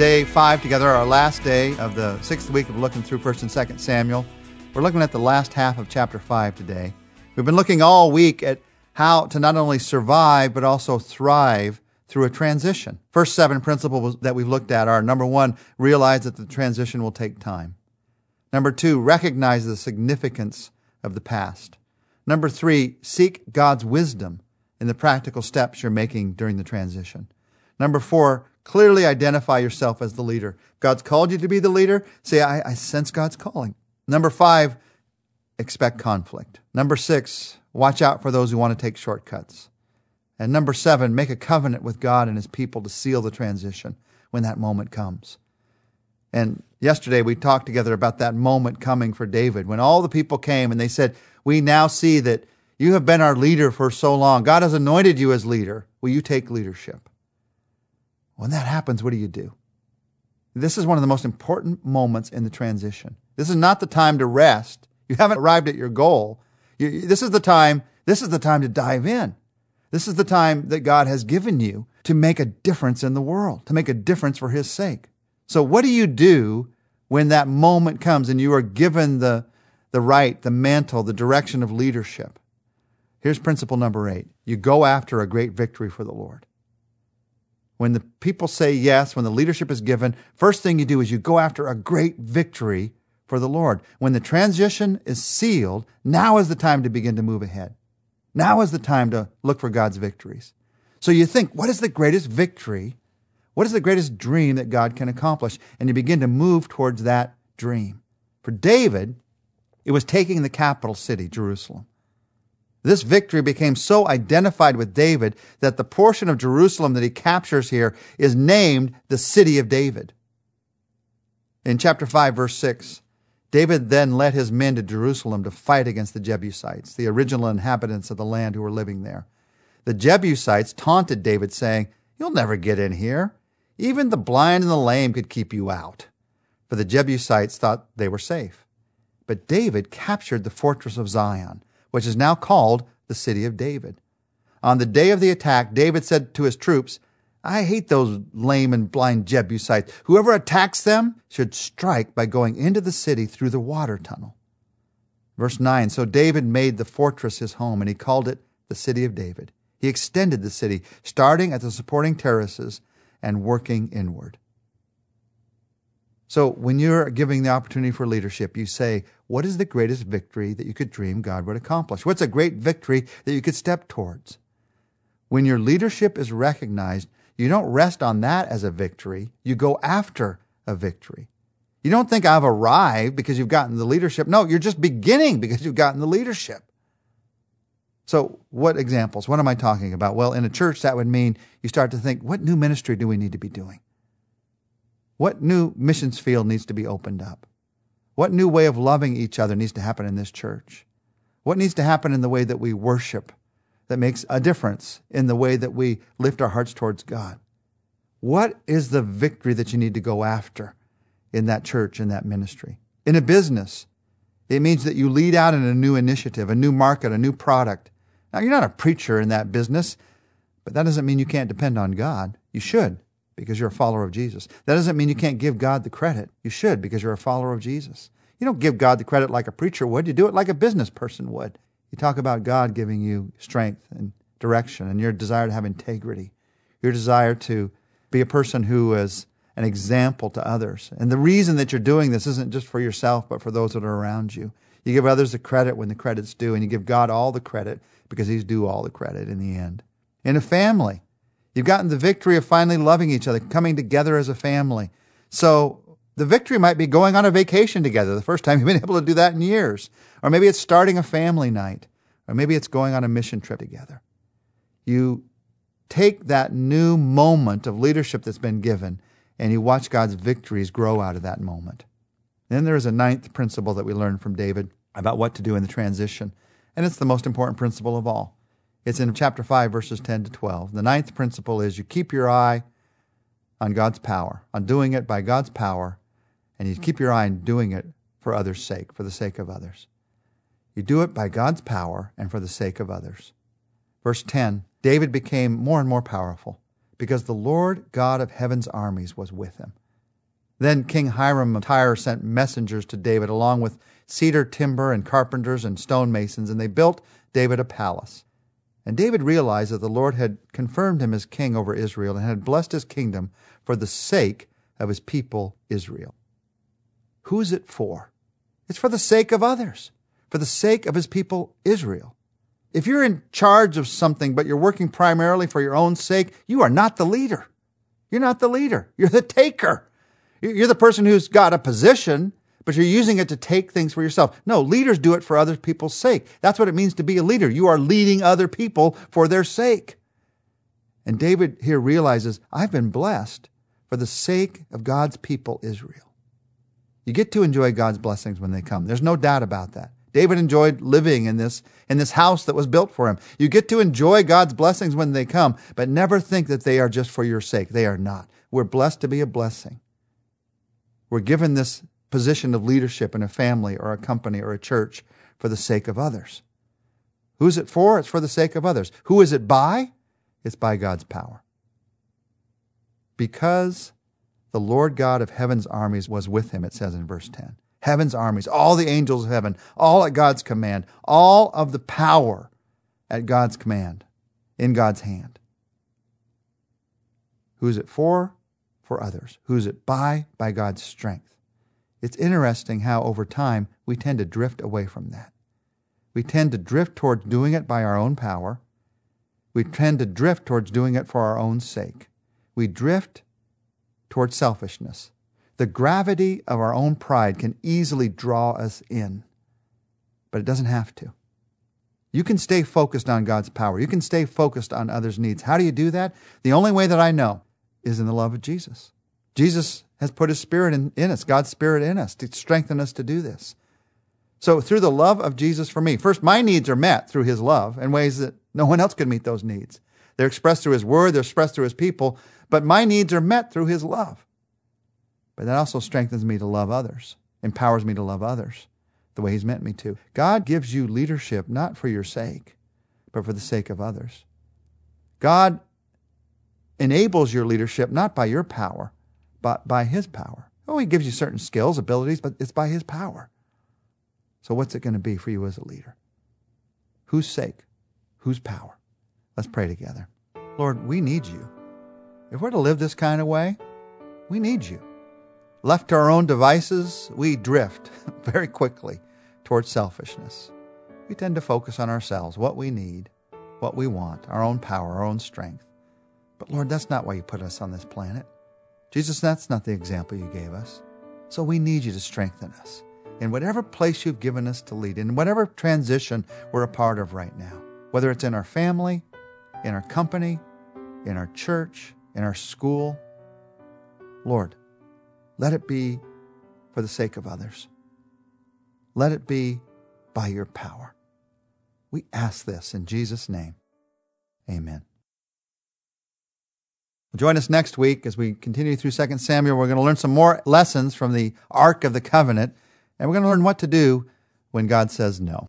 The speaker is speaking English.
day five together, our last day of the sixth week of looking through 1st and 2nd Samuel. We're looking at the last half of chapter 5 today. We've been looking all week at how to not only survive, but also thrive through a transition. First seven principles that we've looked at are number one, realize that the transition will take time. Number two, recognize the significance of the past. Number three, seek God's wisdom in the practical steps you're making during the transition. Number four, clearly identify yourself as the leader. God's called you to be the leader. Say, I, I sense God's calling. Number five, expect conflict. Number six, watch out for those who want to take shortcuts. And number seven, make a covenant with God and his people to seal the transition when that moment comes. And yesterday we talked together about that moment coming for David when all the people came and they said, We now see that you have been our leader for so long. God has anointed you as leader. Will you take leadership? When that happens, what do you do? This is one of the most important moments in the transition. This is not the time to rest. You haven't arrived at your goal. You, this is the time, this is the time to dive in. This is the time that God has given you to make a difference in the world, to make a difference for his sake. So what do you do when that moment comes and you are given the, the right, the mantle, the direction of leadership? Here's principle number eight. You go after a great victory for the Lord. When the people say yes, when the leadership is given, first thing you do is you go after a great victory for the Lord. When the transition is sealed, now is the time to begin to move ahead. Now is the time to look for God's victories. So you think, what is the greatest victory what is the greatest dream that God can accomplish? And you begin to move towards that dream. For David, it was taking the capital city, Jerusalem. This victory became so identified with David that the portion of Jerusalem that he captures here is named the city of David. In chapter 5, verse 6, David then led his men to Jerusalem to fight against the Jebusites, the original inhabitants of the land who were living there. The Jebusites taunted David, saying, You'll never get in here. Even the blind and the lame could keep you out, for the Jebusites thought they were safe. But David captured the fortress of Zion, which is now called the city of David. On the day of the attack, David said to his troops, I hate those lame and blind Jebusites. Whoever attacks them should strike by going into the city through the water tunnel. Verse 9 So David made the fortress his home, and he called it the city of David. He extended the city, starting at the supporting terraces and working inward. So when you're giving the opportunity for leadership, you say, what is the greatest victory that you could dream God would accomplish? What's a great victory that you could step towards? When your leadership is recognized, you don't rest on that as a victory. You go after a victory. You don't think I've arrived because you've gotten the leadership. No, you're just beginning because you've gotten the leadership. So, what examples? What am I talking about? Well, in a church, that would mean you start to think, what new ministry do we need to be doing? What new missions field needs to be opened up? What new way of loving each other needs to happen in this church? What needs to happen in the way that we worship that makes a difference in the way that we lift our hearts towards God? What is the victory that you need to go after in that church, in that ministry? In a business, it means that you lead out in a new initiative, a new market, a new product, now, you're not a preacher in that business, but that doesn't mean you can't depend on God. You should, because you're a follower of Jesus. That doesn't mean you can't give God the credit. You should, because you're a follower of Jesus. You don't give God the credit like a preacher would, you do it like a business person would. You talk about God giving you strength and direction and your desire to have integrity, your desire to be a person who is an example to others. And the reason that you're doing this isn't just for yourself, but for those that are around you. You give others the credit when the credit's due, and you give God all the credit because He's due all the credit in the end. In a family, you've gotten the victory of finally loving each other, coming together as a family. So the victory might be going on a vacation together, the first time you've been able to do that in years. Or maybe it's starting a family night, or maybe it's going on a mission trip together. You take that new moment of leadership that's been given and you watch God's victories grow out of that moment. Then there is a ninth principle that we learn from David about what to do in the transition, and it's the most important principle of all. It's in chapter 5, verses 10 to 12. The ninth principle is you keep your eye on God's power, on doing it by God's power, and you keep your eye on doing it for others' sake, for the sake of others. You do it by God's power and for the sake of others. Verse 10 David became more and more powerful because the Lord God of heaven's armies was with him. Then King Hiram of Tyre sent messengers to David along with cedar timber and carpenters and stonemasons, and they built David a palace. And David realized that the Lord had confirmed him as king over Israel and had blessed his kingdom for the sake of his people Israel. Who is it for? It's for the sake of others, for the sake of his people Israel. If you're in charge of something, but you're working primarily for your own sake, you are not the leader. You're not the leader. You're the taker. You're the person who's got a position, but you're using it to take things for yourself. No, leaders do it for other people's sake. That's what it means to be a leader. You are leading other people for their sake. And David here realizes, I've been blessed for the sake of God's people, Israel. You get to enjoy God's blessings when they come. There's no doubt about that. David enjoyed living in this, in this house that was built for him. You get to enjoy God's blessings when they come, but never think that they are just for your sake. They are not. We're blessed to be a blessing. We're given this position of leadership in a family or a company or a church for the sake of others. Who's it for? It's for the sake of others. Who is it by? It's by God's power. Because the Lord God of heaven's armies was with him, it says in verse 10 heaven's armies, all the angels of heaven, all at God's command, all of the power at God's command, in God's hand. Who's it for? For others. Who's it by? By God's strength. It's interesting how over time we tend to drift away from that. We tend to drift towards doing it by our own power. We tend to drift towards doing it for our own sake. We drift towards selfishness the gravity of our own pride can easily draw us in, but it doesn't have to. You can stay focused on God's power. You can stay focused on others' needs. How do you do that? The only way that I know is in the love of Jesus. Jesus has put his spirit in, in us, God's spirit in us to strengthen us to do this. So, through the love of Jesus for me, first, my needs are met through his love in ways that no one else can meet those needs. They're expressed through his word, they're expressed through his people, but my needs are met through his love. But that also strengthens me to love others, empowers me to love others the way He's meant me to. God gives you leadership not for your sake, but for the sake of others. God enables your leadership not by your power, but by His power. Oh, He gives you certain skills, abilities, but it's by His power. So, what's it going to be for you as a leader? Whose sake? Whose power? Let's pray together. Lord, we need you. If we're to live this kind of way, we need you. Left to our own devices, we drift very quickly towards selfishness. We tend to focus on ourselves, what we need, what we want, our own power, our own strength. But Lord, that's not why you put us on this planet. Jesus, that's not the example you gave us. So we need you to strengthen us in whatever place you've given us to lead, in whatever transition we're a part of right now, whether it's in our family, in our company, in our church, in our school. Lord, let it be for the sake of others. Let it be by your power. We ask this in Jesus' name. Amen. Join us next week as we continue through 2 Samuel. We're going to learn some more lessons from the Ark of the Covenant, and we're going to learn what to do when God says no.